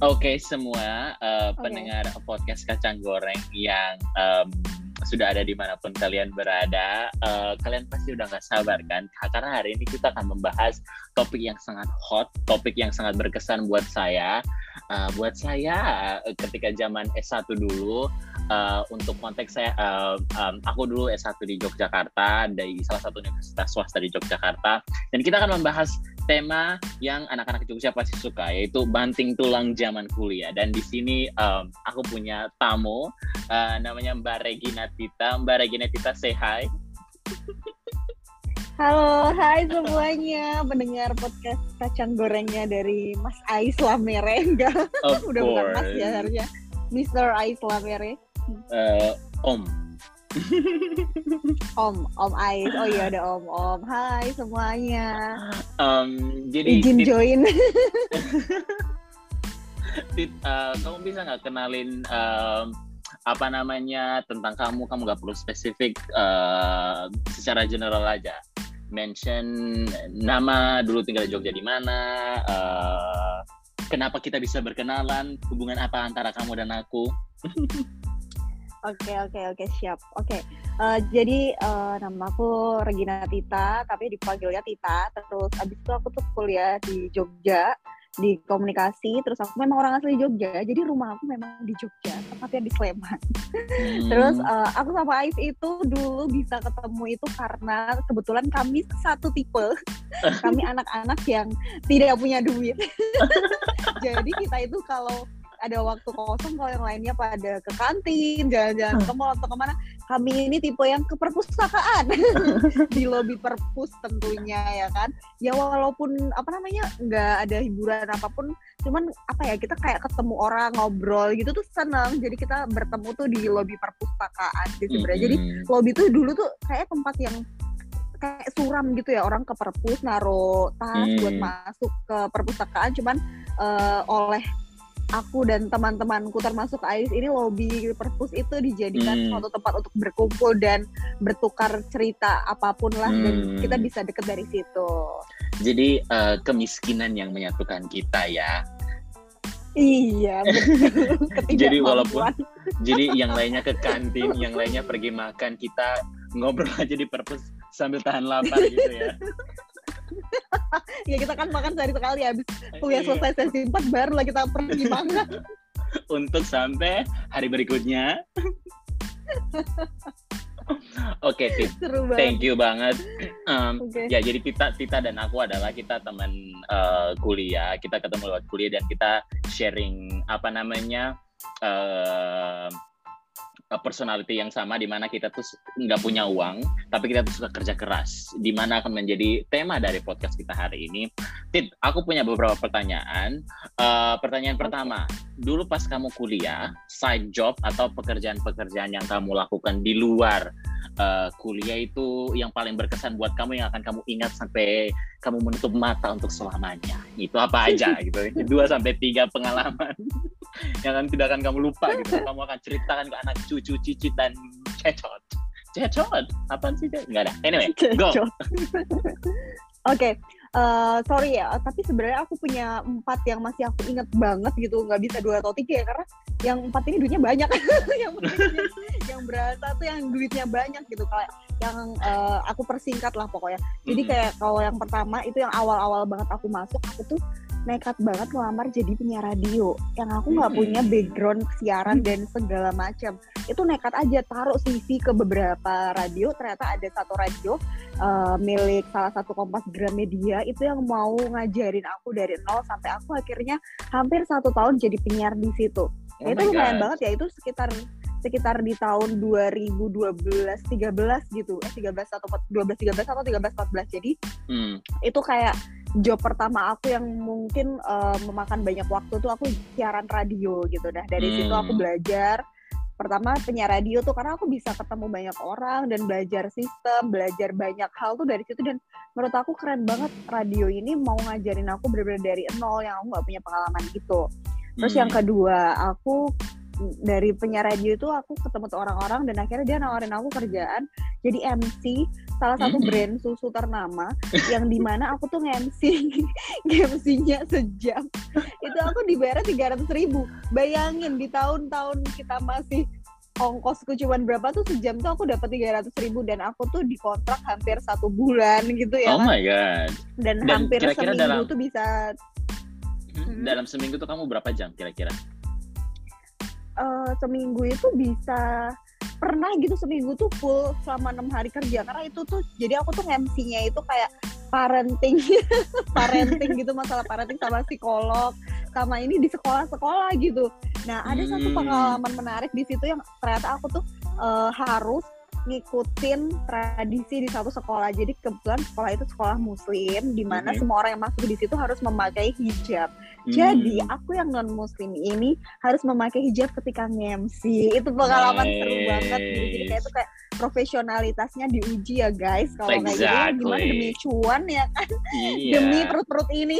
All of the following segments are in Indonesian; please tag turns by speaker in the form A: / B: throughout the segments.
A: Oke semua uh,
B: Oke.
A: pendengar podcast kacang goreng yang um, sudah ada di mana pun kalian berada, uh, kalian pasti udah nggak sabar kan? Karena hari ini kita akan membahas topik yang sangat hot, topik yang sangat berkesan buat saya. Uh, buat saya ketika zaman S1 dulu, uh, untuk konteks saya, uh, um, aku dulu S1 di Yogyakarta dari salah satu universitas swasta di Yogyakarta, dan kita akan membahas tema yang anak-anak Jogja pasti suka yaitu banting tulang zaman kuliah dan di sini um, aku punya tamu uh, namanya Mbak Regina Tita Mbak Regina Tita say hi
B: Halo, hai semuanya pendengar podcast kacang gorengnya dari Mas Ais Lamere enggak? Udah bukan Mas ya harusnya. Mr. Ais Lamere.
A: Uh, Om
B: Om, Om Ais. Oh iya ada Om, Om. Hai semuanya.
A: um, jadi
B: Izin
A: Tit,
B: join.
A: Tit, uh, kamu bisa nggak kenalin um, apa namanya tentang kamu kamu nggak perlu spesifik uh, secara general aja mention nama dulu tinggal di Jogja di mana uh, kenapa kita bisa berkenalan hubungan apa antara kamu dan aku
B: Oke, oke, oke, siap. Oke. Eh, jadi eh, nama aku Regina Tita, tapi dipanggilnya Tita. Terus abis itu aku tuh kuliah di Jogja di komunikasi terus aku memang orang asli Jogja jadi rumah aku memang di Jogja tepatnya di Sleman
A: Hmm,
B: Terus uh, aku sama Ais itu dulu bisa ketemu itu karena kebetulan kami satu tipe. kami anak-anak yang tidak punya duit. Jadi kita itu kalau ada waktu kosong kalau yang lainnya pada ke kantin, jalan-jalan ke mall atau ke mana, kami ini tipe yang ke perpustakaan di lobi perpus tentunya ya kan. Ya walaupun apa namanya nggak ada hiburan apa pun, cuman apa ya kita kayak ketemu orang ngobrol gitu tuh seneng. Jadi kita bertemu tuh di lobi perpustakaan sih sebenarnya. Jadi lobby tuh dulu tuh kayak tempat yang kayak suram gitu ya orang ke perpus naruh tas
A: Hmm.
B: buat masuk ke perpustakaan cuman eh, oleh aku dan teman-temanku termasuk Ais ini lobby perpus itu dijadikan
A: Hmm.
B: suatu tempat untuk berkumpul dan bertukar cerita apa pun lah dan
A: Hmm.
B: kita bisa deket dari situ.
A: jadi uh, kemiskinan yang menyatukan kita ya
B: Iya, betul.
A: Jadi walaupun-. Jadi yang lainnya ke kantin, yang lainnya pergi makan, kita ngobrol aja di perpus sambil tahan lapar gitu ya.
B: ya kita kan makan sehari sekali habis kuliah
A: Iya.
B: selesai sesi 4 baru lah kita pergi makan.
A: Untuk sampai hari berikutnya. Oke,
B: banget.
A: Thank you banget. Um,
B: Oke.
A: ya, jadi Tita, Tita dan aku adalah kita teman uh, kuliah. Kita ketemu lewat kuliah dan kita sharing apa namanya uh, personality yang sama di mana kita tuh nggak punya uang, tapi kita tuh suka kerja keras. Di mana akan menjadi tema dari podcast kita hari ini. Tit, aku punya beberapa pertanyaan. Uh, pertanyaan pertama, dulu pas kamu kuliah, side job atau pekerjaan-pekerjaan yang kamu lakukan di luar uh, kuliah itu yang paling berkesan buat kamu yang akan kamu ingat sampai kamu menutup mata untuk selamanya. Itu apa aja gitu. Dua sampai tiga pengalaman yang akan tidak akan kamu lupa gitu. Kamu akan ceritakan ke anak cucu, cicit dan cecot. Cecot? Apaan sih? Cecot? Nggak ada. Anyway, go.
B: Oke, eh, sorry ya, tapi sebenarnya aku punya empat yang masih aku inget banget gitu, nggak bisa dua atau tiga ya karena yang empat ini duitnya banyak, yang penting yang berasa tuh yang duitnya banyak gitu, kayak yang eh, aku persingkat lah pokoknya. Jadi
A: Mm-mm.
B: kayak kalau yang pertama itu yang awal-awal banget aku masuk, aku tuh nekat banget ngelamar jadi penyiar radio yang aku nggak
A: Hmm.
B: punya background siaran dan segala macam itu nekat aja taruh CV ke beberapa radio ternyata ada satu radio eh, milik salah satu Kompas Gramedia itu yang mau ngajarin aku dari nol sampai aku akhirnya hampir satu tahun jadi penyiar di situ.
A: Oh
B: Ya, itu lumayan
A: God.
B: banget ya itu sekitar sekitar di tahun 2012 13 gitu eh 13 atau 12 13 atau 13 14 jadi
A: Hmm.
B: itu kayak job pertama aku yang mungkin eh, memakan banyak waktu tuh aku siaran radio gitu dah dari situ aku
A: Hmm.
B: belajar pertama penyiar radio tuh karena aku bisa ketemu banyak orang dan belajar sistem belajar banyak hal tuh dari situ dan menurut aku keren banget radio ini mau ngajarin aku bener-bener dari nol yang aku nggak punya pengalaman gitu terus
A: Hmm.
B: yang kedua aku dari penyiar radio itu aku ketemu tuh orang-orang dan akhirnya dia nawarin aku kerjaan jadi MC salah satu
A: Hmm.
B: brand susu ternama yang di mana aku tuh nge-MC MC-nya sejam itu aku dibayar tiga ratus ribu bayangin di tahun-tahun kita masih ongkosku cuma berapa tuh sejam tuh aku dapat tiga ratus ribu dan aku tuh dikontrak hampir satu bulan gitu ya
A: Oh
B: kan.
A: my god.
B: dan,
A: Dan
B: hampir
A: kira-kira
B: seminggu
A: dalam-
B: tuh bisa
A: Hmm,
B: Mhm.
A: Dalam seminggu tuh kamu berapa jam kira-kira?
B: Eh, seminggu itu bisa pernah gitu seminggu tuh full selama enam hari kerja karena itu tuh jadi aku tuh MC-nya itu kayak parenting parenting gitu masalah parenting sama psikolog sama ini di sekolah-sekolah gitu nah ada satu
A: Hmm.
B: pengalaman menarik di situ yang ternyata aku tuh eh, harus ngikutin tradisi di satu sekolah jadi kebetulan sekolah itu sekolah muslim di mana
A: Mhm.
B: semua orang yang masuk di situ harus memakai hijab
A: Hmm.
B: jadi aku yang non muslim ini harus memakai hijab ketika nge-MC. Itu pengalaman seru
A: Nice.
B: banget gitu. Jadi kayak itu kayak profesionalitasnya diuji ya guys. Kalau kayak gitu
A: Exactly.
B: gimana demi cuan ya kan
A: Iya.
B: demi perut-perut ini.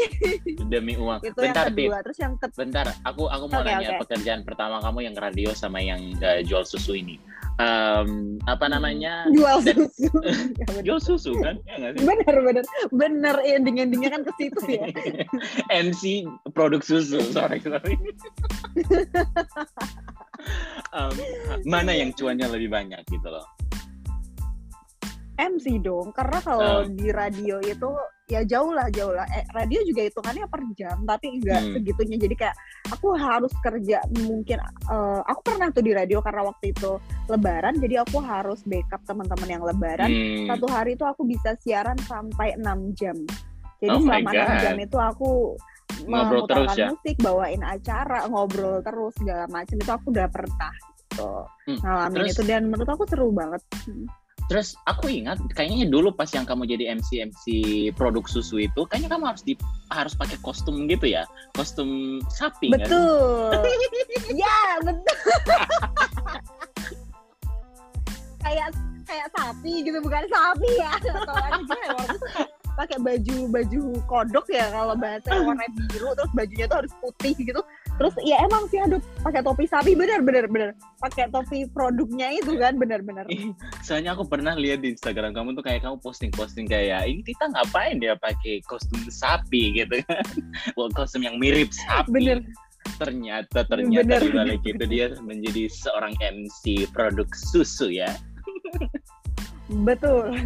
A: demi uang.
B: itu
A: Bentar,
B: yang kedua. Terus yang ketiga
A: Bentar, aku aku mau
B: Oke,
A: nanya
B: oke.
A: pekerjaan pertama kamu yang radio sama yang uh, jual susu ini. Em, apa namanya?
B: jual susu.
A: Jual susu kan? Ya nggak sih?
B: bener bener bener ending-endingnya kan ke situ ya.
A: MC produk susu, sorry sorry. Em, mana yang cuannya lebih banyak gitu loh?
B: MC dong, karena kalau
A: Oh.
B: di radio itu ya jauh lah jauh lah. Eh, radio juga hitungannya per jam, tapi enggak
A: Hmm.
B: segitunya. Jadi kayak aku harus kerja mungkin. eh, aku pernah tuh di radio karena waktu itu Lebaran, jadi aku harus backup teman-teman yang Lebaran.
A: Hmm,
B: Satu hari itu aku bisa siaran sampai 6 jam. Jadi
A: Oh
B: selama 6
A: God.
B: jam itu aku
A: Ngobrol terus ya?
B: musik, bawain acara, ngobrol terus segala macam itu aku udah pernah tuh
A: Hmm,
B: ngalamin
A: terus-
B: itu dan menurut aku seru banget.
A: Terus aku ingat kayaknya dulu pas yang kamu jadi MC MC produk susu itu kayaknya kamu harus di harus pakai kostum gitu ya kostum sapi?
B: Betul. ya, betul. kayak kayak sapi gitu bukan sapi ya. Pakai baju baju kodok ya kalau bahasa warna biru terus bajunya tuh harus putih gitu. Terus ya emang sih aduh pakai topi sapi bener bener bener. Pakai topi produknya itu kan bener bener.
A: Soalnya aku pernah lihat di Instagram kamu tuh kayak kamu posting-posting kayak ini kita ngapain dia pakai kostum sapi gitu kan. Kostum yang mirip sapi.
B: Bener.
A: Ternyata ternyata
B: Bener.
A: di balik itu dia menjadi seorang MC produk susu ya.
B: Betul.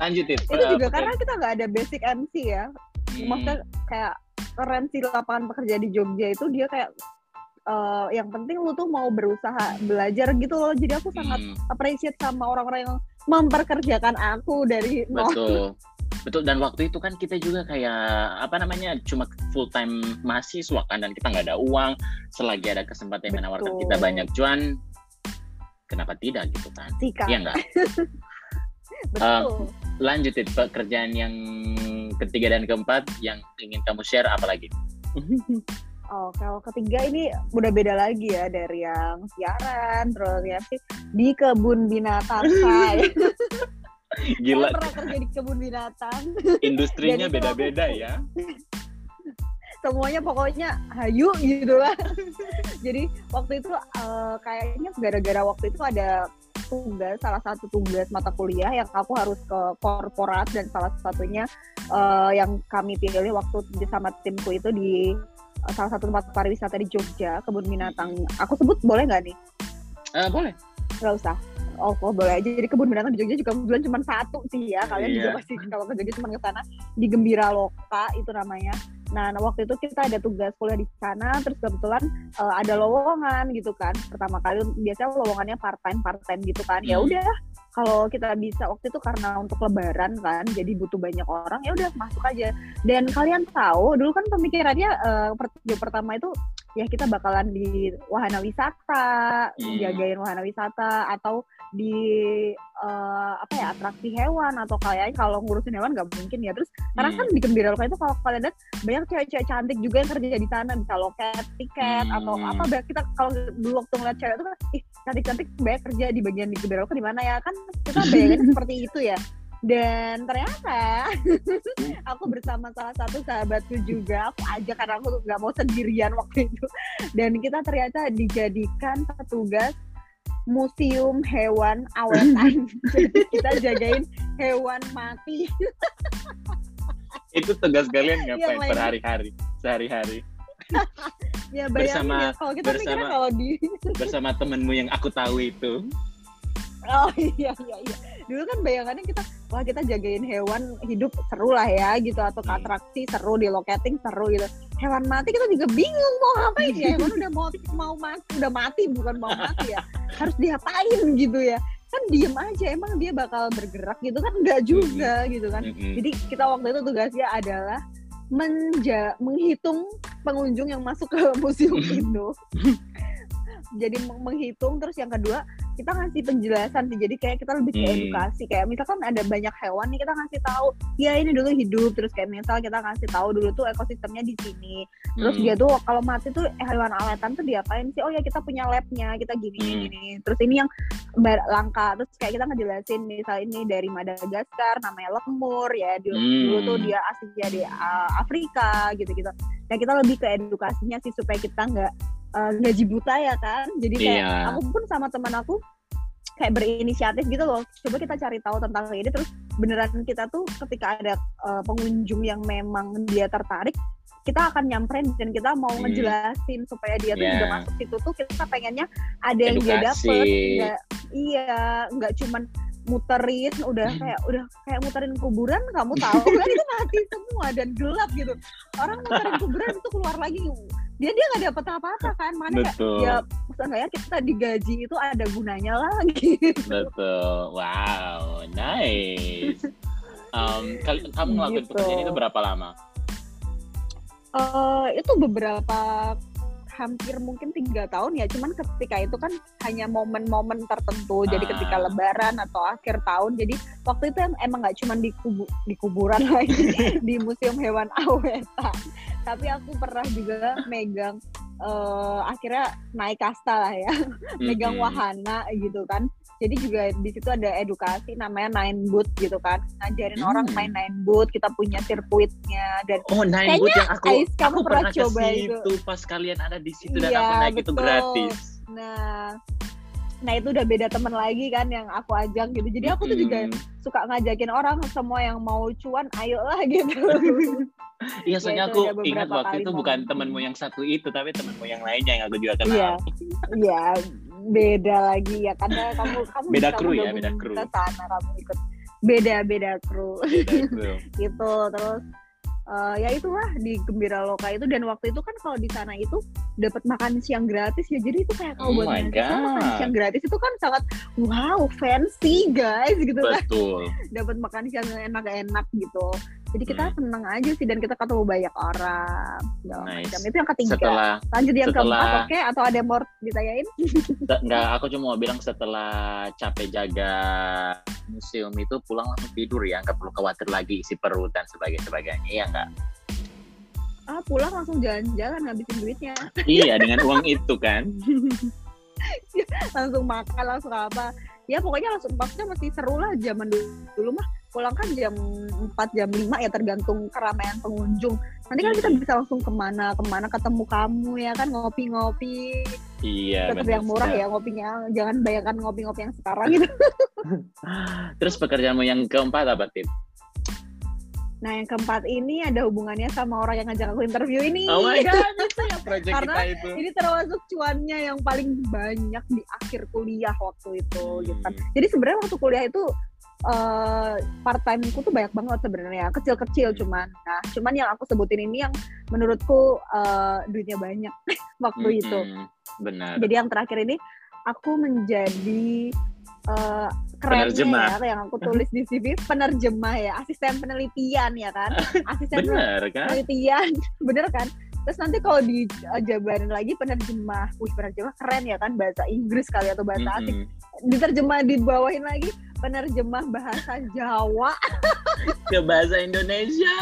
A: Lanjutin.
B: Itu juga karena kita nggak ada basic MC ya.
A: Hmm.
B: maksudnya kayak keren sih lapangan pekerja di Jogja itu dia kayak eh, yang penting lu tuh mau berusaha belajar gitu loh. Jadi aku sangat
A: Hmm,
B: appreciate sama orang-orang yang memperkerjakan aku dari nol.
A: Betul. Betul. Dan waktu itu kan kita juga kayak apa namanya cuma full time mahasiswa kan dan kita nggak ada uang. Selagi ada kesempatan yang menawarkan
B: Betul.
A: kita banyak cuan kenapa tidak gitu kan. Iya nggak?
B: Betul.
A: Lanjutin pekerjaan yang ketiga dan keempat yang ingin kamu share apa lagi?
B: Oh kalau ketiga ini udah beda lagi ya dari yang siaran terus ya sih di kebun binatang saya
A: gila.
B: Saya pernah kerja di kebun binatang.
A: Industrinya beda-beda ya.
B: Semuanya pokoknya hayu gitu lah. Jadi waktu itu eh, kayaknya gara-gara waktu itu ada tugas salah satu tugas mata kuliah yang aku harus ke korporat dan salah satunya eh, yang kami pilih waktu di- sama timku itu di eh, salah satu tempat pariwisata di Jogja kebun binatang. Aku sebut boleh nggak nih?
A: Eh, boleh
B: Nggak usah. Oh, oh, boleh aja. Jadi kebun binatang di Jogja juga kebetulan cuma satu sih ya. Kalian juga
A: Iya.
B: pasti kalau ke Jogja cuma ke sana di Gembira Loka itu namanya. Nah, nah, waktu itu kita ada tugas kuliah di sana, terus kebetulan eh, ada lowongan gitu kan. Pertama kali biasanya lowongannya part time part time gitu kan. Ya
A: Hmm.
B: udah, kalau kita bisa waktu itu karena untuk lebaran kan, jadi butuh banyak orang, ya udah masuk aja. Dan kalian tahu, dulu kan pemikirannya eh, per- pertama itu ya kita bakalan di wahana wisata,
A: Hmm.
B: jagain wahana wisata atau di eh, apa ya atraksi hewan atau kayaknya kalau ngurusin hewan nggak mungkin ya terus karena
A: Hmm.
B: kan di Gembira Loka itu kalau kalian lihat banyak cewek-cewek cantik juga yang kerja di sana bisa loket tiket
A: Hmm.
B: atau apa banyak kita kalau dulu waktu ngeliat cewek itu kan ih cantik-cantik banyak kerja di bagian di Gembira Loka di mana ya kan kita bayangannya seperti itu ya dan ternyata aku bersama salah satu sahabatku juga aku ajak karena aku nggak mau sendirian waktu itu. Dan kita ternyata dijadikan petugas museum hewan awetan jadi kita jagain hewan mati.
A: Itu tugas kalian
B: Yang
A: ngapain
B: lain.
A: per hari-hari sehari-hari?
B: Ya bayangin
A: Bersama-
B: ya kalau kita mikirnya
A: bersama-
B: kalau di
A: bersama temenmu yang aku tahu itu
B: Oh iya iya iya. Dulu kan bayangannya kita wah kita jagain hewan hidup seru lah ya gitu atau ke
A: Hmm.
B: atraksi seru di locating seru gitu. Hewan mati kita juga bingung mau ngapain ya. Hewan udah mau mau mati udah mati bukan mau mati ya. Harus diapain gitu ya. Kan diem aja emang dia bakal bergerak gitu kan enggak juga gitu kan.
A: Mm-mm.
B: Jadi kita waktu itu tugasnya adalah menja menghitung pengunjung yang masuk ke museum itu. Jadi meng- menghitung terus yang kedua kita ngasih penjelasan sih. Jadi kayak kita lebih ke
A: Hmm.
B: edukasi kayak misalkan ada banyak hewan nih kita ngasih tahu ya ini dulu hidup terus kayak misal kita ngasih tahu dulu tuh ekosistemnya di sini. Terus
A: Hmm.
B: dia tuh kalau mati tuh eh, hewan awetan tuh diapain sih? Oh ya kita punya labnya kita gini
A: Hmm.
B: gini. Terus ini yang langka terus kayak kita ngejelasin misal ini dari Madagaskar namanya lemur ya dulu,
A: Hmm.
B: dulu tuh dia aslinya di uh, Afrika gitu-gitu. Nah kita lebih ke edukasinya sih supaya kita nggak uh, gaji buta ya kan. Jadi kayak
A: Iya.
B: aku pun sama teman aku kayak berinisiatif gitu loh. Coba kita cari tahu tentang ini terus beneran kita tuh ketika ada uh, pengunjung yang memang dia tertarik kita akan nyamperin dan kita mau
A: Hmm.
B: ngejelasin supaya dia tuh
A: Yeah.
B: juga masuk situ tuh kita pengennya ada yang dia
A: Edukasi.
B: dapet nggak iya nggak cuman muterin udah
A: Hmm.
B: kayak udah kayak muterin kuburan kamu tahu kan itu mati semua dan gelap gitu orang muterin kuburan itu keluar lagi dia dia nggak dapet apa-apa kan? Mana
A: betul.
B: ya seenggaknya kita digaji itu ada gunanya lagi
A: betul. Wow nice. Um, kal- kamu ngelakuin
B: Gitu.
A: pekerjaan itu berapa lama?
B: Eh, itu beberapa hampir mungkin tiga tahun ya cuman ketika itu kan hanya momen-momen tertentu. Jadi
A: Ah.
B: ketika lebaran atau akhir tahun jadi waktu itu em- emang nggak cuman di kubu- di kuburan lagi di museum hewan aweta. Tapi aku pernah juga megang eh, akhirnya naik kasta lah ya megang wahana gitu kan jadi juga di situ ada edukasi namanya nine boot gitu kan ngajarin
A: Hmm.
B: orang main nine boot kita punya sirkuitnya dan
A: Oh, nine
B: Kayaknya,
A: boot yang aku
B: Ais, kamu
A: aku
B: pernah coba itu.
A: pas kalian ada di situ dan
B: Iya,
A: aku naik itu
B: betul.
A: gratis.
B: Nah, nah itu udah beda temen lagi kan yang aku ajak gitu. Jadi aku tuh juga
A: Mm-mm.
B: suka ngajakin orang semua yang mau cuan, ayolah gitu.
A: Iya, soalnya
B: itu
A: aku ingat waktu itu bukan temenmu yang satu itu, tapi temenmu yang lainnya yang aku juga kenal.
B: Iya, iya beda lagi ya karena kamu kamu
A: Beda kru ya, beda kru.
B: ke sana kamu ikut. Beda beda kru.
A: Beda
B: gitu terus eh, ya itulah di Gembira Loka itu. Dan waktu itu kan kalau di sana itu dapat makan siang gratis ya. Jadi itu kayak kalau
A: Oh
B: buat makan siang gratis itu kan sangat wow fancy guys gitu kan
A: Betul.
B: dapat makan siang enak-enak gitu jadi kita
A: Hmm.
B: seneng aja sih dan kita ketemu banyak orang segala
A: Nice.
B: macam itu yang ketiga
A: Setelah
B: lanjut yang
A: setelah-
B: keempat oke atau ada more ditanyain
A: se- enggak aku cuma mau bilang setelah capek jaga museum itu pulang langsung tidur ya, nggak perlu khawatir lagi isi perut dan sebagainya sebagainya. Iya enggak?
B: ah pulang langsung jalan-jalan ngabisin duitnya
A: iya, dengan uang itu kan.
B: langsung makan langsung apa ya pokoknya langsung maksudnya masih seru lah zaman dulu, dulu mah. Pulang kan jam 4 jam 5 ya tergantung keramaian pengunjung. Nanti kan kita
A: Hmm.
B: bisa langsung ke mana ke mana ketemu kamu ya kan ngopi-ngopi.
A: Iya,
B: tetap yang murah ya ngopinya. Jangan bayangkan ngopi-ngopi yang sekarang gitu.
A: Terus pekerjaanmu yang keempat apa, Tip?
B: Nah yang keempat ini ada hubungannya sama orang yang ngajak aku interview ini
A: Oh my god, itu ya project
B: Karena
A: kita itu.
B: ini termasuk cuannya yang paling banyak di akhir kuliah waktu itu gitu kan.
A: Hmm.
B: Jadi sebenarnya waktu kuliah itu eh part time ku tuh banyak banget sebenarnya, kecil-kecil cuman. Nah, cuman yang aku sebutin ini yang menurutku eh, duitnya banyak waktu itu.
A: Mm-mm. Benar.
B: Jadi yang terakhir ini aku menjadi eh kerennya
A: Penerjemah.
B: ya yang aku tulis di CV penerjemah ya, asisten penelitian ya kan. Asisten
A: Benar kan?
B: penelitian bener kan terus nanti kalau dijabarin lagi penerjemah wih penerjemah keren ya kan bahasa Inggris kali atau bahasa asing
A: Mm-mm.
B: diterjemah dibawahin lagi penerjemah bahasa Jawa
A: Ke bahasa Indonesia.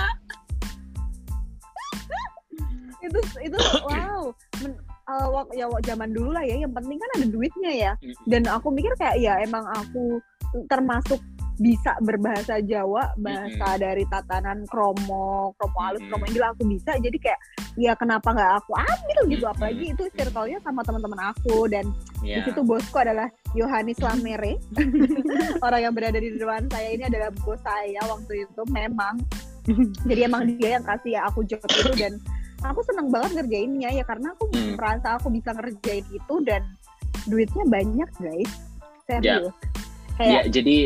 B: itu itu wow Men- wak- ya zaman dulu lah ya yang penting kan ada duitnya ya dan aku mikir kayak ya emang aku termasuk bisa berbahasa Jawa, bahasa mm -hmm. dari tatanan kromo, kromo halus, mm -hmm. kromo aku bisa. Jadi kayak ya kenapa nggak aku ambil gitu? Apalagi itu circle-nya sama teman-teman aku dan yeah. di situ bosku adalah Yohanis Lamere. Orang yang berada di depan saya ini adalah bos saya waktu itu memang. Jadi emang dia yang kasih ya aku job itu dan aku seneng banget ngerjainnya ya karena aku hmm. merasa aku bisa ngerjain itu dan duitnya banyak guys
A: serius yeah. Kayak, ya jadi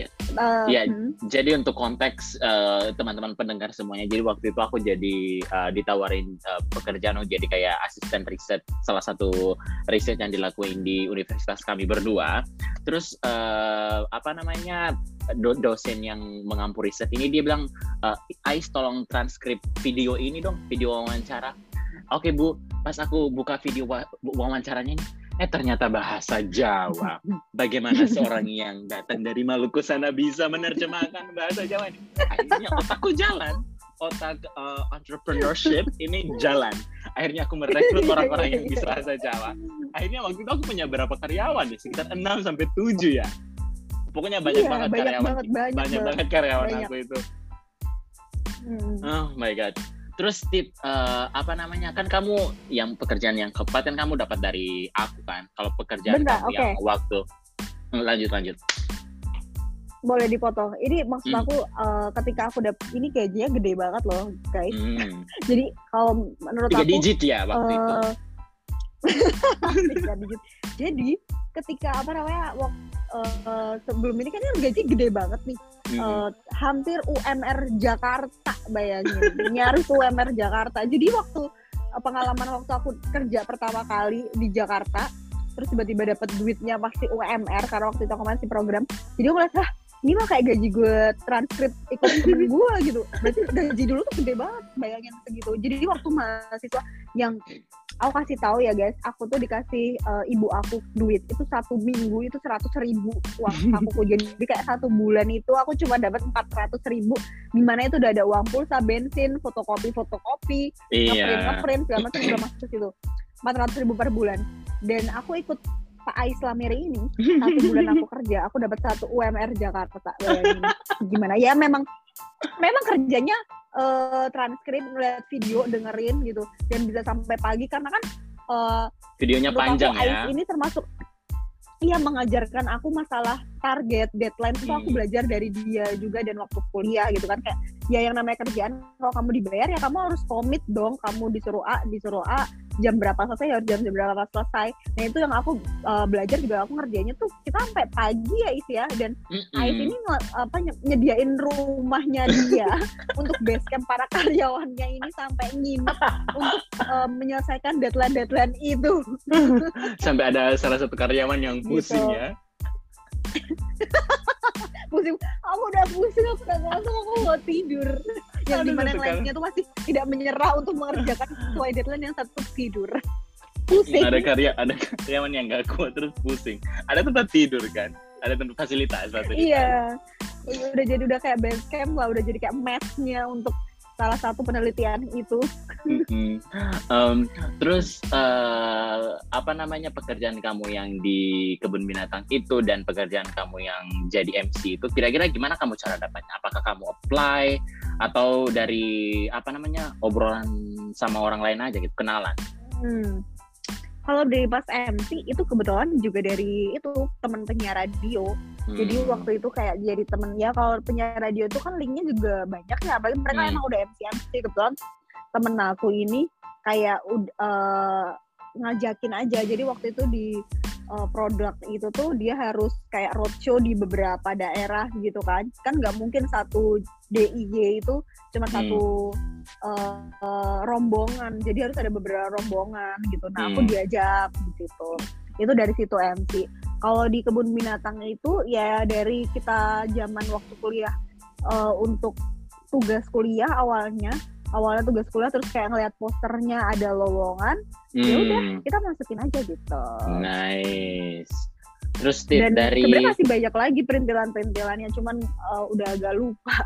A: uh, ya hmm. jadi untuk konteks uh, teman-teman pendengar semuanya jadi waktu itu aku jadi uh, ditawarin uh, pekerjaan jadi kayak asisten riset salah satu riset yang dilakuin di universitas kami berdua. Terus uh, apa namanya do dosen yang mengampu riset ini dia bilang uh, Ais tolong transkrip video ini dong video wawancara. Oke okay, bu. Pas aku buka video wa wawancaranya ini eh ternyata bahasa Jawa. Bagaimana seorang yang datang dari Maluku sana bisa menerjemahkan bahasa Jawa ini? Akhirnya otakku jalan. Otak uh, entrepreneurship ini jalan. Akhirnya aku merekrut orang-orang yang bisa bahasa Jawa. Akhirnya waktu itu aku punya berapa karyawan ya? Sekitar 6 sampai 7 ya. Pokoknya banyak iya, banget banyak karyawan. Banget, banyak, banyak banget karyawan banyak. aku itu. Hmm. Oh my god. Terus tip uh, apa namanya kan kamu yang pekerjaan yang keempat kan kamu dapat dari aku kan. Kalau pekerjaan Bentar, kamu okay. yang waktu hmm, lanjut lanjut.
B: Boleh dipotong. Ini maksud hmm. aku uh, ketika aku dapet ini gajinya gede banget loh guys. Hmm. Jadi kalau menurut
A: Tiga aku digit ya waktu uh, itu.
B: Tiga digit. Jadi ketika apa namanya waktu uh, sebelum ini kan gaji gede banget nih. Mm-hmm. Uh, hampir UMR Jakarta bayangin. Nyaris UMR Jakarta. Jadi waktu uh, pengalaman waktu aku kerja pertama kali di Jakarta, terus tiba-tiba dapat duitnya pasti UMR karena waktu itu aku masih program. Jadi aku ah ini mah kayak gaji gue transkrip ikut temen gue gitu berarti gaji dulu tuh gede banget bayangin segitu jadi waktu mahasiswa yang aku kasih tahu ya guys. Aku tuh dikasih uh, ibu aku duit. Itu satu minggu itu seratus ribu uang aku jadi kayak satu bulan itu aku cuma dapat empat ratus ribu. Di mana itu udah ada uang pulsa bensin fotokopi fotokopi
A: iya.
B: ngeprint ngeprint segala macam udah masuk situ. Empat ratus ribu per bulan. Dan aku ikut Pak Ais Lamiri ini satu bulan aku kerja aku dapat satu UMR Jakarta gimana? Ya memang memang kerjanya uh, transkrip ngeliat video dengerin gitu dan bisa sampai pagi karena kan uh,
A: videonya panjang
B: aku, ya Ais ini termasuk Iya mengajarkan aku masalah target deadline itu aku hmm. belajar dari dia juga dan waktu kuliah gitu kan. Kayak ya yang namanya kerjaan kalau kamu dibayar ya kamu harus komit dong. Kamu disuruh A disuruh A jam berapa selesai ya jam berapa selesai. Nah itu yang aku uh, belajar juga. Aku ngerjainnya tuh kita sampai pagi ya Is ya. Dan mm-hmm. Ais ini apa nyediain rumahnya dia untuk base camp para karyawannya ini sampai nginep untuk uh, menyelesaikan deadline deadline itu.
A: Sampai ada salah satu karyawan yang pusing gitu. ya
B: pusing. Aku udah pusing aku udah langsung aku mau tidur. Yang di mana yang lainnya tuh masih tidak menyerah untuk mengerjakan sesuai deadline yang satu tidur.
A: Pusing. Ada karya ada karyawan yang gak kuat terus pusing. Ada tempat tidur kan? Ada tempat fasilitas fasilitas.
B: Iya. Udah jadi udah kayak base camp lah udah jadi kayak matchnya untuk salah satu penelitian itu.
A: Um, terus uh, apa namanya pekerjaan kamu yang di kebun binatang itu dan pekerjaan kamu yang jadi MC itu kira-kira gimana kamu cara dapatnya? Apakah kamu apply atau dari apa namanya obrolan sama orang lain aja gitu kenalan?
B: Hmm kalau dari pas MC itu kebetulan juga dari itu teman penyiar radio hmm. jadi waktu itu kayak jadi temen ya kalau penyiar radio itu kan linknya juga banyak ya apalagi mereka hmm. emang udah MC MC kebetulan temen aku ini kayak uh, ngajakin aja jadi waktu itu di uh, produk itu tuh dia harus kayak roadshow di beberapa daerah gitu kan. Kan nggak mungkin satu DIY itu cuma hmm. satu uh, uh, rombongan. Jadi harus ada beberapa rombongan gitu. Nah hmm. aku diajak gitu itu dari situ MC kalau di kebun binatang itu ya dari kita zaman waktu kuliah uh, untuk tugas kuliah awalnya awalnya tugas kuliah terus kayak ngeliat posternya ada lowongan ya hmm. ya udah kita masukin aja gitu.
A: Nice. Terus tip
B: Dan
A: dari
B: sebenarnya masih banyak lagi perintilan-perintilannya cuman uh, udah agak lupa.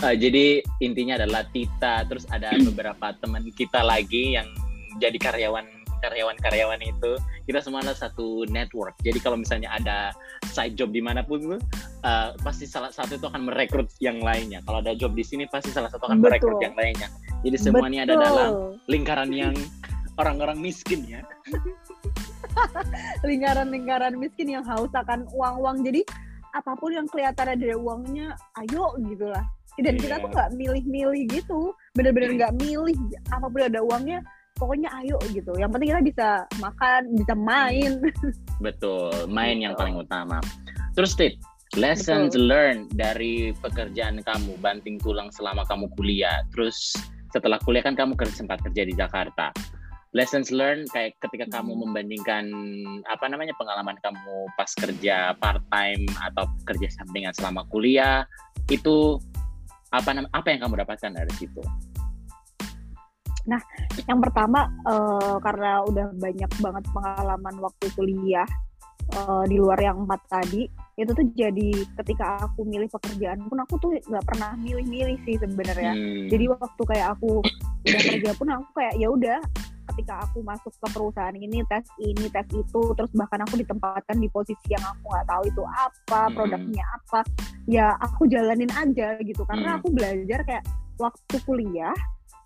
A: Uh, jadi intinya adalah Tita terus ada beberapa teman kita lagi yang jadi karyawan karyawan-karyawan itu. Kita semua adalah satu network. Jadi kalau misalnya ada side job di mana pun tuh uh, pasti salah satu itu akan merekrut yang lainnya. Kalau ada job di sini pasti salah satu akan Betul. merekrut yang lainnya. Jadi semua ini ada dalam lingkaran yang orang-orang miskin ya.
B: Lingkaran-lingkaran miskin yang haus akan uang-uang. Jadi apa pun yang kelihatan ada uangnya, ayo gitu lah. Dan yeah. kita tuh iya. nggak milih-milih gitu, bener-bener nggak milih apa pun ada uangnya, pokoknya ayo gitu. Yang penting kita bisa makan, bisa main.
A: Betul, main gitu. yang paling utama. Terus Tit, lessons Betul. learned dari pekerjaan kamu, banting tulang selama kamu kuliah. Terus setelah kuliah kan kamu sempat kerja di Jakarta lessons learned kayak ketika kamu hmm. membandingkan apa namanya pengalaman kamu pas kerja part time atau kerja sampingan selama kuliah itu apa apa yang kamu dapatkan dari situ?
B: Nah, yang pertama uh, karena udah banyak banget pengalaman waktu kuliah uh, di luar yang empat tadi, itu tuh jadi ketika aku milih pekerjaan pun aku tuh nggak pernah milih-milih sih sebenarnya. Hmm. Jadi waktu kayak aku udah kerja pun aku kayak ya udah ketika aku masuk ke perusahaan ini tes ini tes itu terus bahkan aku ditempatkan di posisi yang aku nggak tahu itu apa hmm. produknya apa ya aku jalanin aja gitu karena hmm. aku belajar kayak waktu kuliah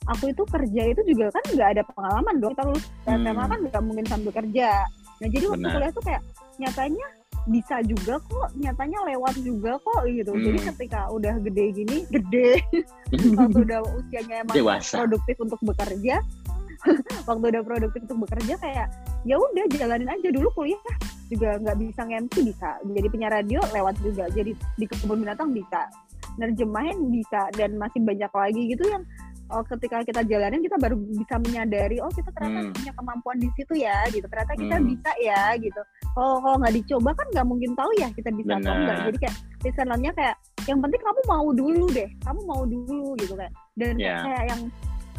B: aku itu kerja itu juga kan nggak ada pengalaman dong kita lulus hmm. SMA kan nggak mungkin sambil kerja nah jadi waktu Benar. kuliah tuh kayak nyatanya bisa juga kok nyatanya lewat juga kok gitu hmm. jadi ketika udah gede gini gede waktu udah usianya emang Dewasa. produktif untuk bekerja waktu udah produktif untuk bekerja kayak ya udah jalanin aja dulu kuliah juga nggak bisa nge bisa jadi penyiar radio lewat juga jadi di kebun binatang bisa nerjemahin bisa dan masih banyak lagi gitu yang oh, ketika kita jalanin kita baru bisa menyadari oh kita ternyata hmm. punya kemampuan di situ ya gitu ternyata kita hmm. bisa ya gitu kalau kalau nggak dicoba kan nggak mungkin tahu ya kita bisa Bener. atau enggak jadi kayak listenernya kayak yang penting kamu mau dulu deh kamu mau dulu gitu kan dan yeah. kayak yang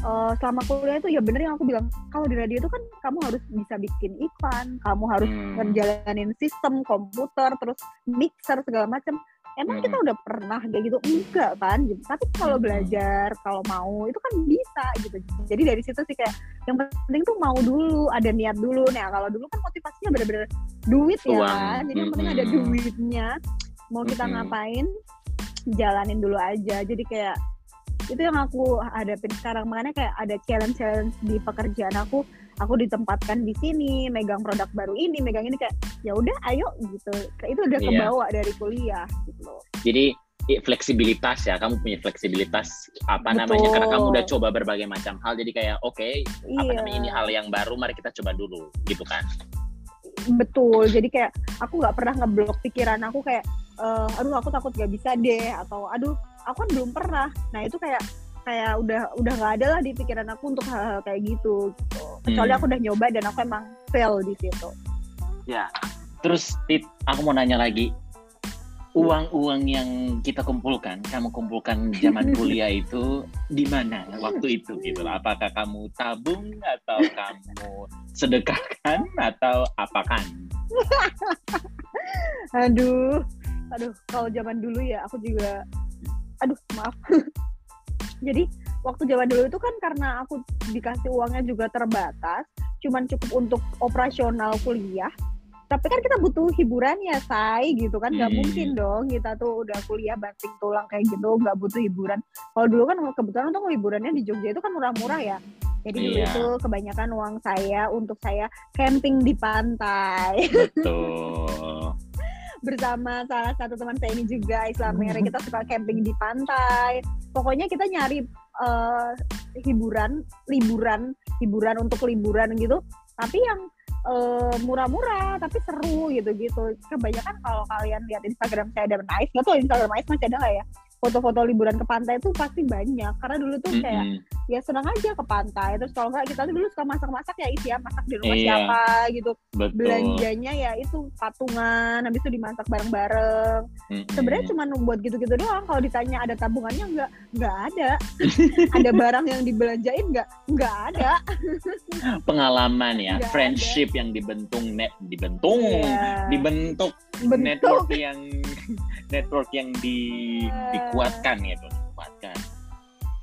B: uh, selama kuliah itu ya bener yang aku bilang kalau di radio itu kan kamu harus bisa bikin iklan kamu harus hmm. ngejalanin sistem komputer terus mixer segala macam emang hmm. kita udah pernah kayak gitu? Enggak kan? Gitu. tapi kalau belajar kalau mau itu kan bisa gitu. Jadi dari situ sih kayak yang penting tuh mau dulu ada niat dulu. Nah kalau dulu kan motivasinya bener-bener duit ya kan? Jadi yang penting ada duitnya. Mau kita ngapain? Jalanin dulu aja. Jadi kayak itu yang aku hadapin sekarang. Makanya kayak ada challenge challenge di pekerjaan aku. Aku ditempatkan di sini megang produk baru ini megang ini kayak ya udah ayo gitu. Itu udah yeah. kebawa dari kuliah gitu loh.
A: Jadi fleksibilitas ya. Kamu punya fleksibilitas apa Betul. namanya karena kamu udah coba berbagai macam hal jadi kayak oke okay, iya. apa namanya? Ini hal yang baru mari kita coba dulu gitu kan?
B: Betul. Jadi kayak aku nggak pernah ngeblok pikiran aku kayak uh, aduh aku takut gak bisa deh atau aduh aku kan belum pernah. Nah itu kayak kayak udah udah nggak ada lah di pikiran aku untuk hal-hal kayak gitu, gitu. kecuali hmm. aku udah nyoba dan aku emang fail di situ.
A: Ya. Terus tit aku mau nanya lagi. Uang-uang yang kita kumpulkan, kamu kumpulkan zaman kuliah itu di mana waktu itu gitu Apakah kamu tabung atau kamu sedekahkan atau apakan?
B: aduh, aduh kalau zaman dulu ya aku juga aduh maaf. Jadi waktu zaman dulu itu kan karena aku dikasih uangnya juga terbatas cuman cukup untuk operasional kuliah. Tapi kan kita butuh hiburan ya say gitu kan? Nggak hmm. mungkin dong kita tuh udah kuliah banting tulang kayak gitu nggak butuh hiburan. Kalau dulu kan kebetulan untuk hiburannya di Jogja itu kan murah-murah ya. Jadi dulu iya. itu kebanyakan uang saya untuk saya camping di pantai.
A: Betul
B: bersama salah satu teman saya ini juga Islam Mere kita suka camping di pantai. Pokoknya kita nyari uh, hiburan liburan hiburan untuk liburan gitu. Tapi yang uh, murah-murah tapi seru gitu-gitu. Kebanyakan kalau kalian lihat Instagram saya ada nice nggak tuh Instagram nice masih ada nggak ya foto-foto liburan ke pantai itu pasti banyak karena dulu tuh kayak mm -hmm. ya senang aja ke pantai terus kalau nggak kita tuh dulu suka masak-masak ya isi ya masak di rumah iya, siapa gitu Betul. belanjanya ya itu patungan habis itu dimasak bareng-bareng mm -hmm. sebenarnya cuma buat gitu-gitu doang kalau ditanya ada tabungannya nggak nggak ada ada barang yang dibelanjain nggak nggak ada
A: pengalaman ya gak friendship ada. yang dibentuk net dibentuk yeah. dibentuk Bentuk. network yang network yang di, uh, dikuatkan ya tuh dikuatkan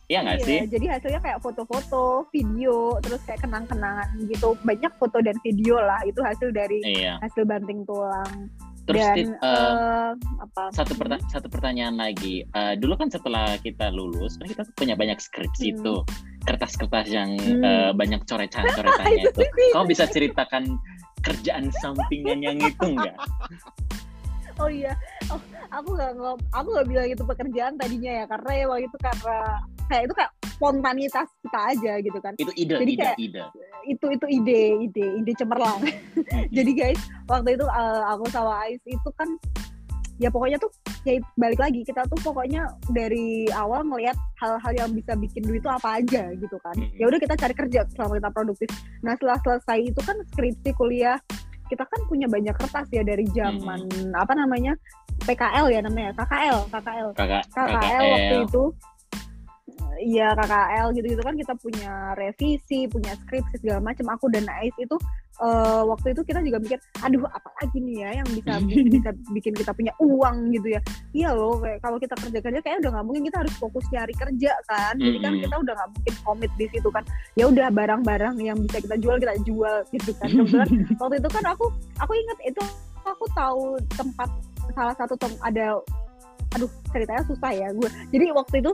A: Iya nggak iya, sih?
B: Jadi hasilnya kayak foto-foto, video, terus kayak kenang-kenangan gitu. Banyak foto dan video lah. Itu hasil dari iya. hasil banting tulang.
A: Terus
B: Dan
A: Tit, eh,
B: eh, apa?
A: satu perta- satu pertanyaan lagi. Eh, dulu kan setelah kita lulus, kan kita tuh punya banyak skripsi
B: Hmm.
A: tuh, kertas-kertas yang
B: Hmm.
A: eh, banyak coretan-coretannya
B: Itu.
A: Kamu bisa ceritakan kerjaan sampingan yang itu enggak?
B: Oh iya, oh, aku nggak ngom, aku nggak bilang itu pekerjaan tadinya ya, karena ya waktu itu karena kayak itu kayak spontanitas kita aja gitu kan.
A: Itu ide,
B: Jadi
A: ide,
B: kayak-
A: ide.
B: Itu itu ide, ide, ide cemerlang. Jadi guys, waktu itu eh, aku sama Ais itu kan ya pokoknya tuh ya balik lagi kita tuh pokoknya dari awal ngelihat hal-hal yang bisa bikin duit itu apa aja gitu kan. Ya udah kita cari kerja selama kita produktif. Nah setelah selesai itu kan skripsi kuliah kita kan punya banyak kertas ya dari zaman apa namanya PKL ya namanya KKL KKL
A: Kakak,
B: KKL waktu itu iya KKL gitu-gitu kan kita punya revisi, punya skripsi segala macam. Aku dan Ais itu eh, waktu itu kita juga mikir, aduh apa lagi nih ya yang bisa bisa bikin kita punya uang gitu ya. Iya loh, kayak kalau kita kerja kerja kayak udah nggak mungkin kita harus fokus nyari kerja kan. Jadi kan kita udah nggak mungkin komit di situ kan. Ya udah barang-barang yang bisa kita jual kita jual gitu kan. Kebetulan waktu itu kan aku aku inget itu aku tahu tempat salah satu tem ada aduh ceritanya susah ya gue jadi waktu itu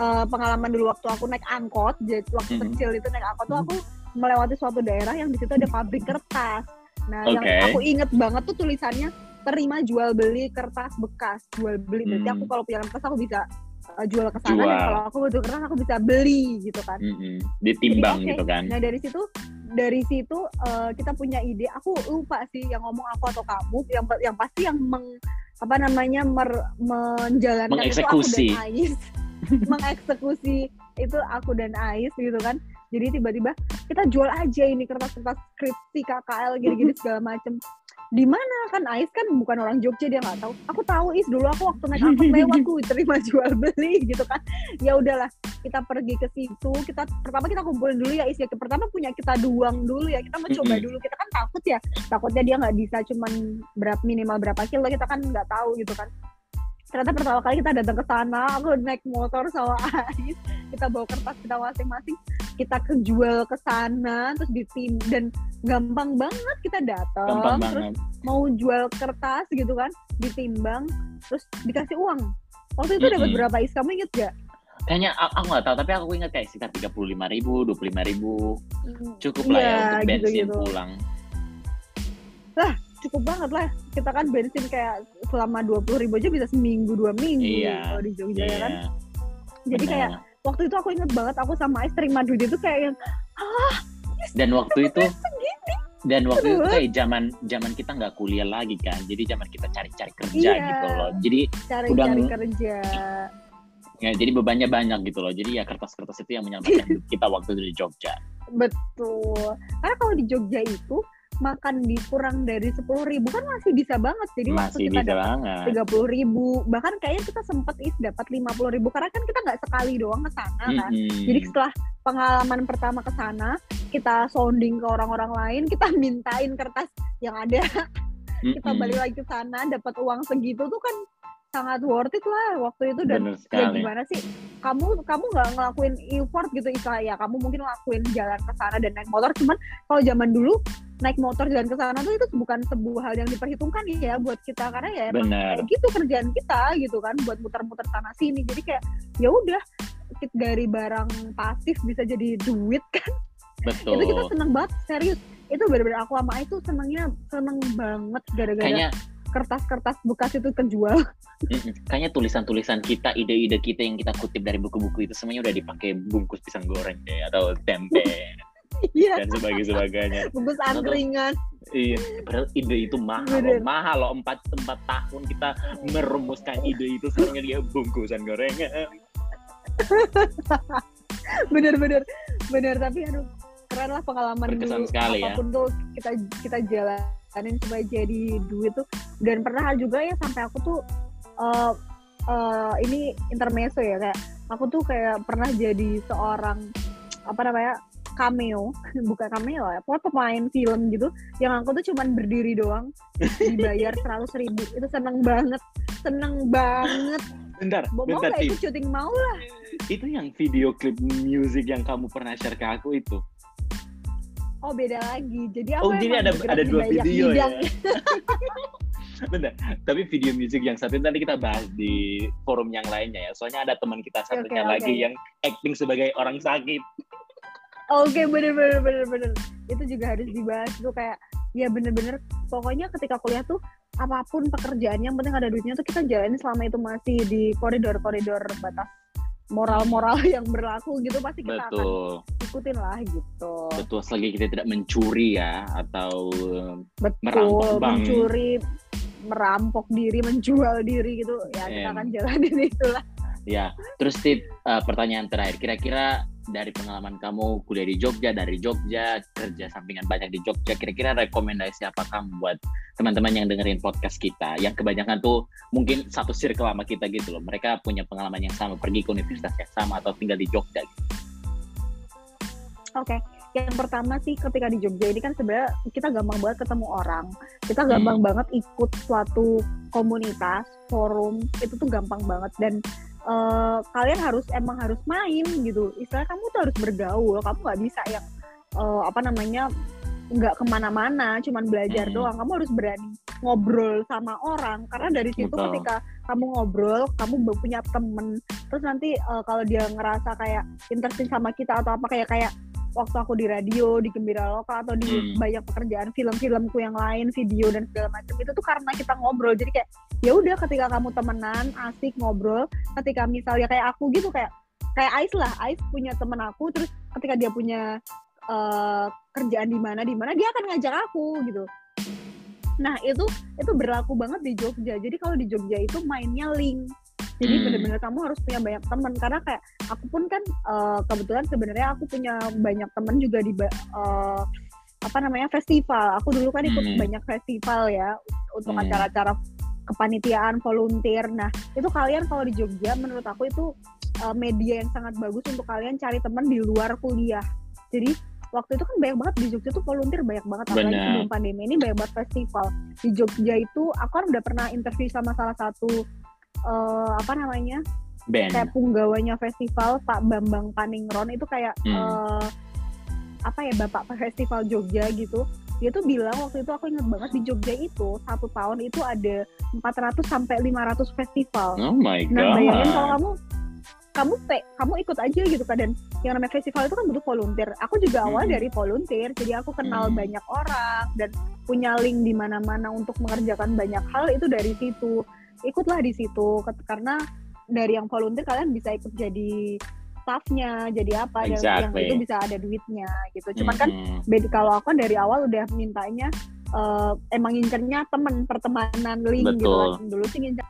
B: eh, pengalaman dulu waktu aku naik angkot jadi waktu
A: Mhm.
B: kecil itu naik angkot tuh aku melewati suatu daerah yang di situ ada pabrik kertas nah yang
A: Oke.
B: aku inget banget tuh tulisannya terima jual beli kertas bekas jual beli berarti
A: Hmm.
B: aku kalau punya kertas aku bisa eh, jual ke sana dan kalau aku butuh kertas aku bisa beli gitu kan
A: Mm-mm. ditimbang
B: Jadi, oke.
A: gitu kan.
B: Nah dari situ dari situ eh, kita punya ide. Aku lupa sih yang ngomong aku atau kamu. Yang yang pasti yang meng apa namanya mer- menjalankan itu aku dan Ais. Mengeksekusi itu aku dan Ais gitu kan. Jadi tiba-tiba kita jual aja ini kertas-kertas skripsi KKL gini-gini segala macem. Di mana kan Ais kan bukan orang Jogja dia nggak tahu. Aku tahu Is dulu aku waktu naik angkot lewat aku terima jual beli gitu kan. Ya udahlah kita pergi ke situ kita pertama kita kumpulin dulu ya isi pertama punya kita duang dulu ya kita mencoba dulu kita kan takut ya takutnya dia nggak bisa cuman berapa minimal berapa kilo kita kan nggak tahu gitu kan ternyata pertama kali kita datang ke sana aku naik motor sama Ais. Kita bawa kertas kita masing-masing kita kejual ke sana terus ditim dan gampang banget kita datang.
A: Gampang
B: terus
A: banget.
B: mau jual kertas gitu kan ditimbang terus dikasih uang. Waktu itu dapat berapa is kamu inget gak
A: Kayaknya aku nggak tahu, tapi aku ingat kayak sekitar tiga puluh lima ribu, dua puluh lima ribu, cukup lah ya
B: Iya,
A: untuk bensin
B: gitu-gitu.
A: pulang.
B: Cukup banget lah kita kan bensin kayak selama dua puluh ribu aja bisa seminggu dua minggu
A: Iya,
B: kalau di Jogja ya kan
A: Iya,
B: jadi
A: benar.
B: kayak waktu itu aku inget banget aku sama Ais terima duit itu kayak yang
A: dan waktu itu dan waktu itu kayak zaman zaman kita nggak kuliah lagi kan, jadi zaman kita cari-cari kerja
B: Iya.
A: gitu loh. Jadi
B: cari
A: Udah
B: cari kerja
A: ya jadi bebannya banyak gitu loh. Jadi ya kertas-kertas itu yang menyelamatkan kita waktu itu di Jogja.
B: betul karena kalau di Jogja itu makan di kurang dari sepuluh ribu kan masih bisa banget. Jadi waktu
A: Masih
B: kita
A: bisa
B: dapat tiga puluh ribu bahkan kayaknya kita sempet is dapat lima puluh ribu karena kan kita nggak sekali doang ke sana kan.
A: Mm-mm.
B: Jadi setelah pengalaman pertama ke sana, kita sounding ke orang-orang lain, kita mintain kertas yang ada, kita
A: Mm-mm.
B: balik lagi ke sana, dapat uang segitu tuh kan sangat worth it lah waktu itu. Dan ya gimana sih kamu kamu nggak ngelakuin effort gitu istilah ya kamu mungkin ngelakuin jalan ke sana dan naik motor. Cuman kalau zaman dulu naik motor jalan ke sana tuh itu bukan sebuah hal yang diperhitungkan ya buat kita. Karena ya emang
A: Bener.
B: kayak gitu kerjaan kita gitu kan buat muter-muter sana sini. Jadi kayak ya udah dari barang pasif bisa jadi duit kan.
A: Betul.
B: itu kita seneng banget serius. Itu benar-benar aku sama itu senengnya seneng banget gara-gara
A: Kayaknya
B: kertas-kertas bekas itu
A: Mm-mm. Kayaknya tulisan-tulisan kita, ide-ide kita yang kita kutip dari buku-buku itu semuanya udah dipakai bungkus pisang goreng deh atau tempe
B: iya
A: dan sebagainya sebagainya.
B: bungkus angkringan
A: Iya, padahal ide itu mahal
B: Bener.
A: loh, mahal loh empat empat tahun kita merumuskan ide itu sekarang dia bungkusan gorengan.
B: bener-bener bener tapi aduh keren lah pengalaman
A: Berkesan
B: dulu
A: sekali ya.
B: apa pun tuh kita kita jalanin supaya jadi duit tuh. Dan pernah juga ya sampai aku tuh eh eh, ini intermezzo ya kayak aku tuh kayak pernah jadi seorang apa namanya cameo. Bukan cameo ya pokoknya pemain film gitu. Yang aku tuh cuman berdiri doang dibayar seratus ribu. Itu seneng banget seneng banget.
A: Bentar,
B: mau
A: bentar
B: ikut syuting mau lah.
A: Itu yang video klip musik yang kamu pernah share ke aku itu.
B: Oh beda lagi. Jadi aku
A: Oh, jadi ada- ada dua video ya?
B: bidang.
A: Benar. Tapi video musik yang satu nanti kita bahas di forum yang lainnya ya. Soalnya ada teman kita satunya okay, lagi yang acting sebagai orang sakit.
B: Oke, okay, bener bener bener bener. Itu juga harus dibahas tuh kayak ya bener-bener pokoknya ketika kuliah tuh apa pun pekerjaannya yang penting ada duitnya tuh kita jalani selama itu masih di koridor-koridor batas moral-moral yang berlaku gitu pasti kita Betul. akan ikutin lah gitu.
A: Betul, selagi kita tidak mencuri ya atau
B: Betul, merampok bank. mencuri, merampok diri, menjual diri gitu ya kita akan jalanin itulah.
A: Ya, terus tip uh, pertanyaan terakhir, kira-kira dari pengalaman kamu kuliah di Jogja, dari Jogja, kerja sampingan banyak di Jogja, kira-kira rekomendasi apa kamu buat teman-teman yang dengerin podcast kita, yang kebanyakan tuh mungkin satu circle sama kita gitu loh, mereka punya pengalaman yang sama, pergi ke universitas yang sama atau tinggal di Jogja gitu.
B: Oke, okay. yang pertama sih ketika di Jogja ini kan sebenarnya kita gampang banget ketemu orang, kita gampang hmm. banget ikut suatu komunitas, forum, itu tuh gampang banget dan uh, kalian harus emang harus main gitu. Istilah kamu tuh harus bergaul. Kamu nggak bisa yang uh, apa namanya nggak ke mana-mana cuman belajar hmm. doang. Kamu harus berani ngobrol sama orang. Karena dari situ Betul. ketika kamu ngobrol kamu punya temen. Terus nanti uh, kalau dia ngerasa kayak interesting sama kita atau apa kayak kayak waktu aku di radio di Gembira Lokal atau di hmm. banyak pekerjaan film-filmku yang lain video dan segala macam itu tuh karena kita ngobrol. Jadi kayak ya udah ketika kamu temenan asik ngobrol ketika misalnya kayak aku gitu kayak kayak Ais lah Ais punya temen aku terus ketika dia punya uh, kerjaan di mana di mana dia akan ngajak aku gitu. Nah itu itu berlaku banget di Jogja. Jadi kalau di Jogja itu mainnya link jadi hmm. bener-bener kamu harus punya banyak teman. Karena kayak aku pun kan uh, kebetulan sebenarnya aku punya banyak teman juga di uh, apa namanya festival. Aku dulu kan ikut hmm. banyak festival ya untuk hmm. acara-acara kepanitiaan volunteer. Nah itu kalian kalau di Jogja menurut aku itu uh, media yang sangat bagus untuk kalian cari teman di luar kuliah. Jadi waktu itu kan banyak banget di Jogja tuh volunteer banyak banget. Apalagi sebelum pandemi ini banyak banget festival. Di Jogja itu aku kan udah pernah interview sama salah satu uh, apa namanya
A: Band.
B: kayak punggawanya festival Pak Bambang Paningron itu kayak hmm. uh, apa ya bapak festival Jogja gitu dia tuh bilang waktu itu aku inget banget di Jogja itu satu tahun itu ada 400 sampai 500 festival.
A: Oh my god.
B: Nah bayangin kalau kamu kamu pe, kamu ikut aja gitu kan dan yang namanya festival itu kan butuh volunteer. Aku juga awal hmm. dari volunteer, jadi aku kenal hmm. banyak orang dan punya link di mana-mana untuk mengerjakan banyak hal itu dari situ ikutlah di situ karena dari yang volunteer kalian bisa ikut jadi staffnya jadi apa exactly. yang itu bisa ada duitnya gitu cuman mm -hmm. kan beda kalau aku kan dari awal udah mintanya uh, emang ngincernya temen pertemanan link gitu Betul. gitu kan dulu sih ngincer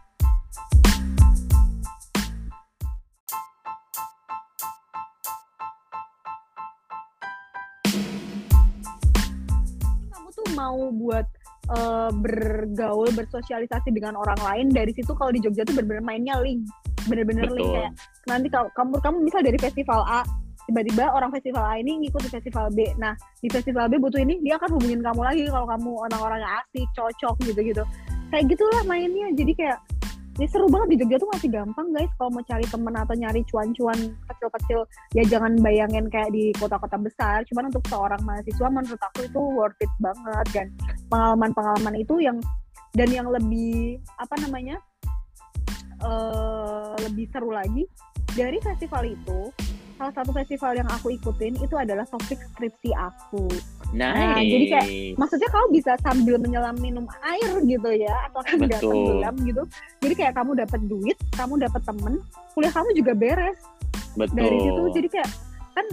B: kamu tuh mau buat uh, bergaul bersosialisasi dengan orang lain dari situ kalau di Jogja tuh bener-bener mainnya link. Bener-bener link kayak nanti kalau kamu kamu misal dari festival A tiba-tiba orang festival A ini ngikut di festival B. Nah di festival B butuh ini dia akan hubungin kamu lagi kalau kamu orang-orangnya asik cocok gitu-gitu. Kayak gitulah mainnya. Jadi kayak ini seru banget di Jogja tuh masih gampang guys kalau mau cari temen atau nyari cuan-cuan kecil-kecil ya jangan bayangin kayak di kota-kota besar. Cuman untuk seorang mahasiswa menurut aku itu worth it banget. Dan pengalaman-pengalaman itu yang dan yang lebih apa namanya uh, lebih seru lagi dari festival itu salah satu festival yang aku ikutin itu adalah topik skripsi aku.
A: Nice. Nah,
B: jadi kayak maksudnya kamu bisa sambil menyelam minum air gitu ya, atau kan nggak tenggelam gitu. Jadi kayak kamu dapat duit, kamu dapat temen, kuliah kamu juga beres.
A: Betul.
B: Dari situ jadi kayak kan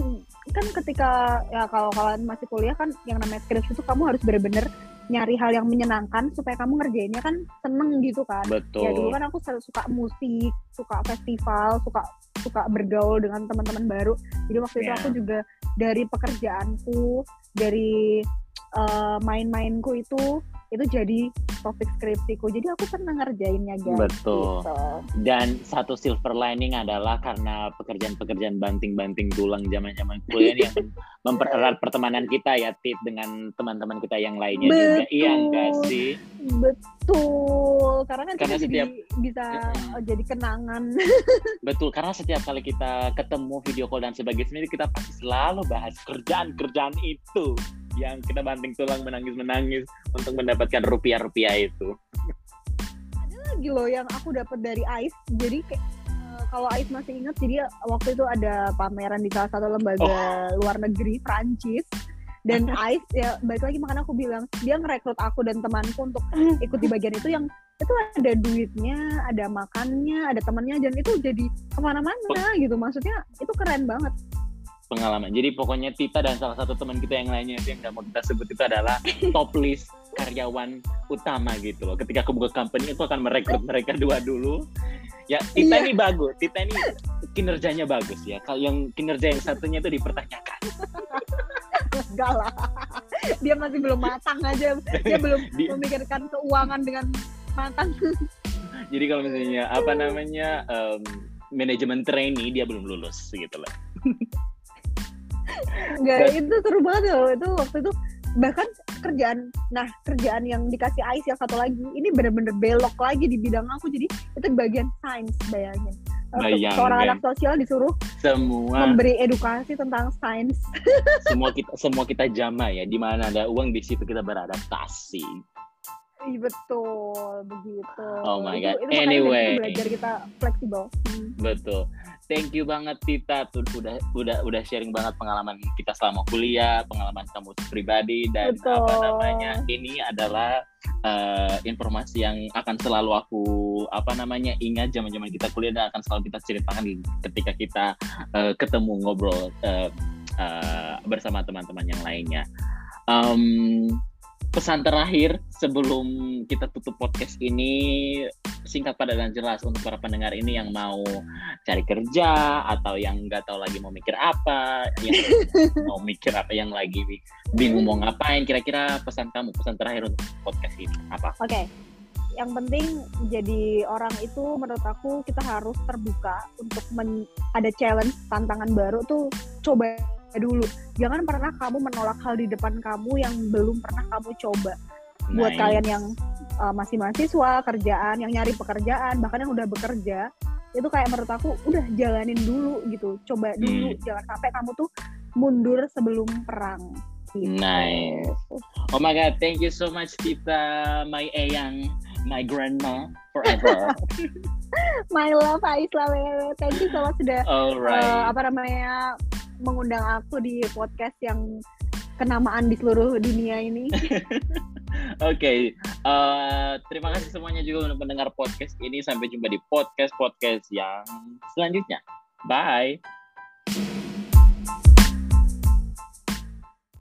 B: kan ketika ya kalau kalian masih kuliah kan yang namanya skripsi itu kamu harus bener-bener nyari hal yang menyenangkan supaya kamu ngerjainnya kan seneng gitu kan.
A: Betul.
B: Ya dulu kan aku suka musik, suka festival, suka suka bergaul dengan teman-teman baru. Jadi waktu yeah. itu aku juga dari pekerjaanku, dari uh, main-mainku itu itu jadi topik skripsiku. Jadi aku senang ngerjainnya guys
A: betul. gitu. dan satu silver lining adalah karena pekerjaan-pekerjaan banting-banting tulang zaman-zaman kuliah yang mempererat pertemanan kita ya tip dengan teman-teman kita yang lainnya betul. juga iya enggak sih?
B: Betul. Karena kan karena setiap jadi, bisa uh, jadi kenangan.
A: Betul. Karena setiap kali kita ketemu video call dan sebagainya kita pasti selalu bahas kerjaan-kerjaan itu yang kita banting tulang menangis-menangis untuk mendapatkan rupiah-rupiah itu.
B: lagi loh yang aku dapat dari Ice jadi kayak eh, kalau Ice masih ingat jadi waktu itu ada pameran di salah satu lembaga oh. luar negeri Prancis dan Ice ya balik lagi makanya aku bilang dia ngerekrut aku dan temanku untuk ikut di bagian itu yang itu ada duitnya, ada makannya, ada temannya, dan itu jadi ke mana-mana gitu. Maksudnya itu keren banget
A: pengalaman. Jadi pokoknya Tita dan salah satu teman kita yang lainnya itu yang gak mau kita sebut itu adalah top list karyawan utama gitu loh. Ketika aku buka company itu akan merekrut mereka dua dulu. Ya Tita iya. ini bagus, Tita ini kinerjanya bagus ya. Kalau yang kinerja yang satunya itu dipertanyakan.
B: Enggak lah. Dia masih belum matang aja. Dia belum Dia... memikirkan keuangan dengan matang.
A: Jadi kalau misalnya apa namanya um, manajemen trainee dia belum lulus gitu loh.
B: Enggak, itu seru banget loh. Itu waktu itu bahkan kerjaan nah kerjaan yang dikasih Ais yang satu lagi ini bener-bener belok lagi di bidang aku jadi itu bagian sains bayangin Bayangin. seorang anak sosial disuruh
A: semua
B: memberi edukasi tentang sains
A: semua kita semua kita jama ya di mana ada uang di situ kita beradaptasi
B: Iya betul begitu.
A: Oh my god. Itu, itu anyway,
B: belajar kita fleksibel. Hmm.
A: Betul. Thank you banget Tita tuh udah udah udah sharing banget pengalaman kita selama kuliah, pengalaman kamu pribadi dan betul. apa namanya. Ini adalah uh, informasi yang akan selalu aku apa namanya ingat zaman-zaman kita kuliah dan akan selalu kita ceritakan ketika kita uh, ketemu ngobrol uh, uh, bersama teman-teman yang lainnya. Um, pesan terakhir sebelum kita tutup podcast ini singkat padat dan jelas untuk para pendengar ini yang mau cari kerja atau yang nggak tahu lagi mau mikir apa, yang mau mikir apa, yang lagi bingung mau ngapain, kira-kira pesan kamu, pesan terakhir untuk podcast ini apa?
B: Oke, okay. yang penting jadi orang itu menurut aku kita harus terbuka untuk men ada challenge tantangan baru tuh coba dulu jangan pernah kamu menolak hal di depan kamu yang belum pernah kamu coba nice. buat kalian yang uh, masih mahasiswa kerjaan yang nyari pekerjaan bahkan yang udah bekerja itu kayak menurut aku udah jalanin dulu gitu coba dulu hmm. jangan sampai kamu tuh mundur sebelum perang
A: gitu. nice oh my god thank you so much Tita my Eyang my grandma forever
B: my love Aisla thank you so much sudah Alright. uh, apa namanya mengundang aku di podcast yang kenamaan di seluruh dunia ini.
A: Oke, okay. uh, terima kasih semuanya juga untuk mendengar podcast ini. Sampai jumpa di podcast-podcast yang selanjutnya. Bye.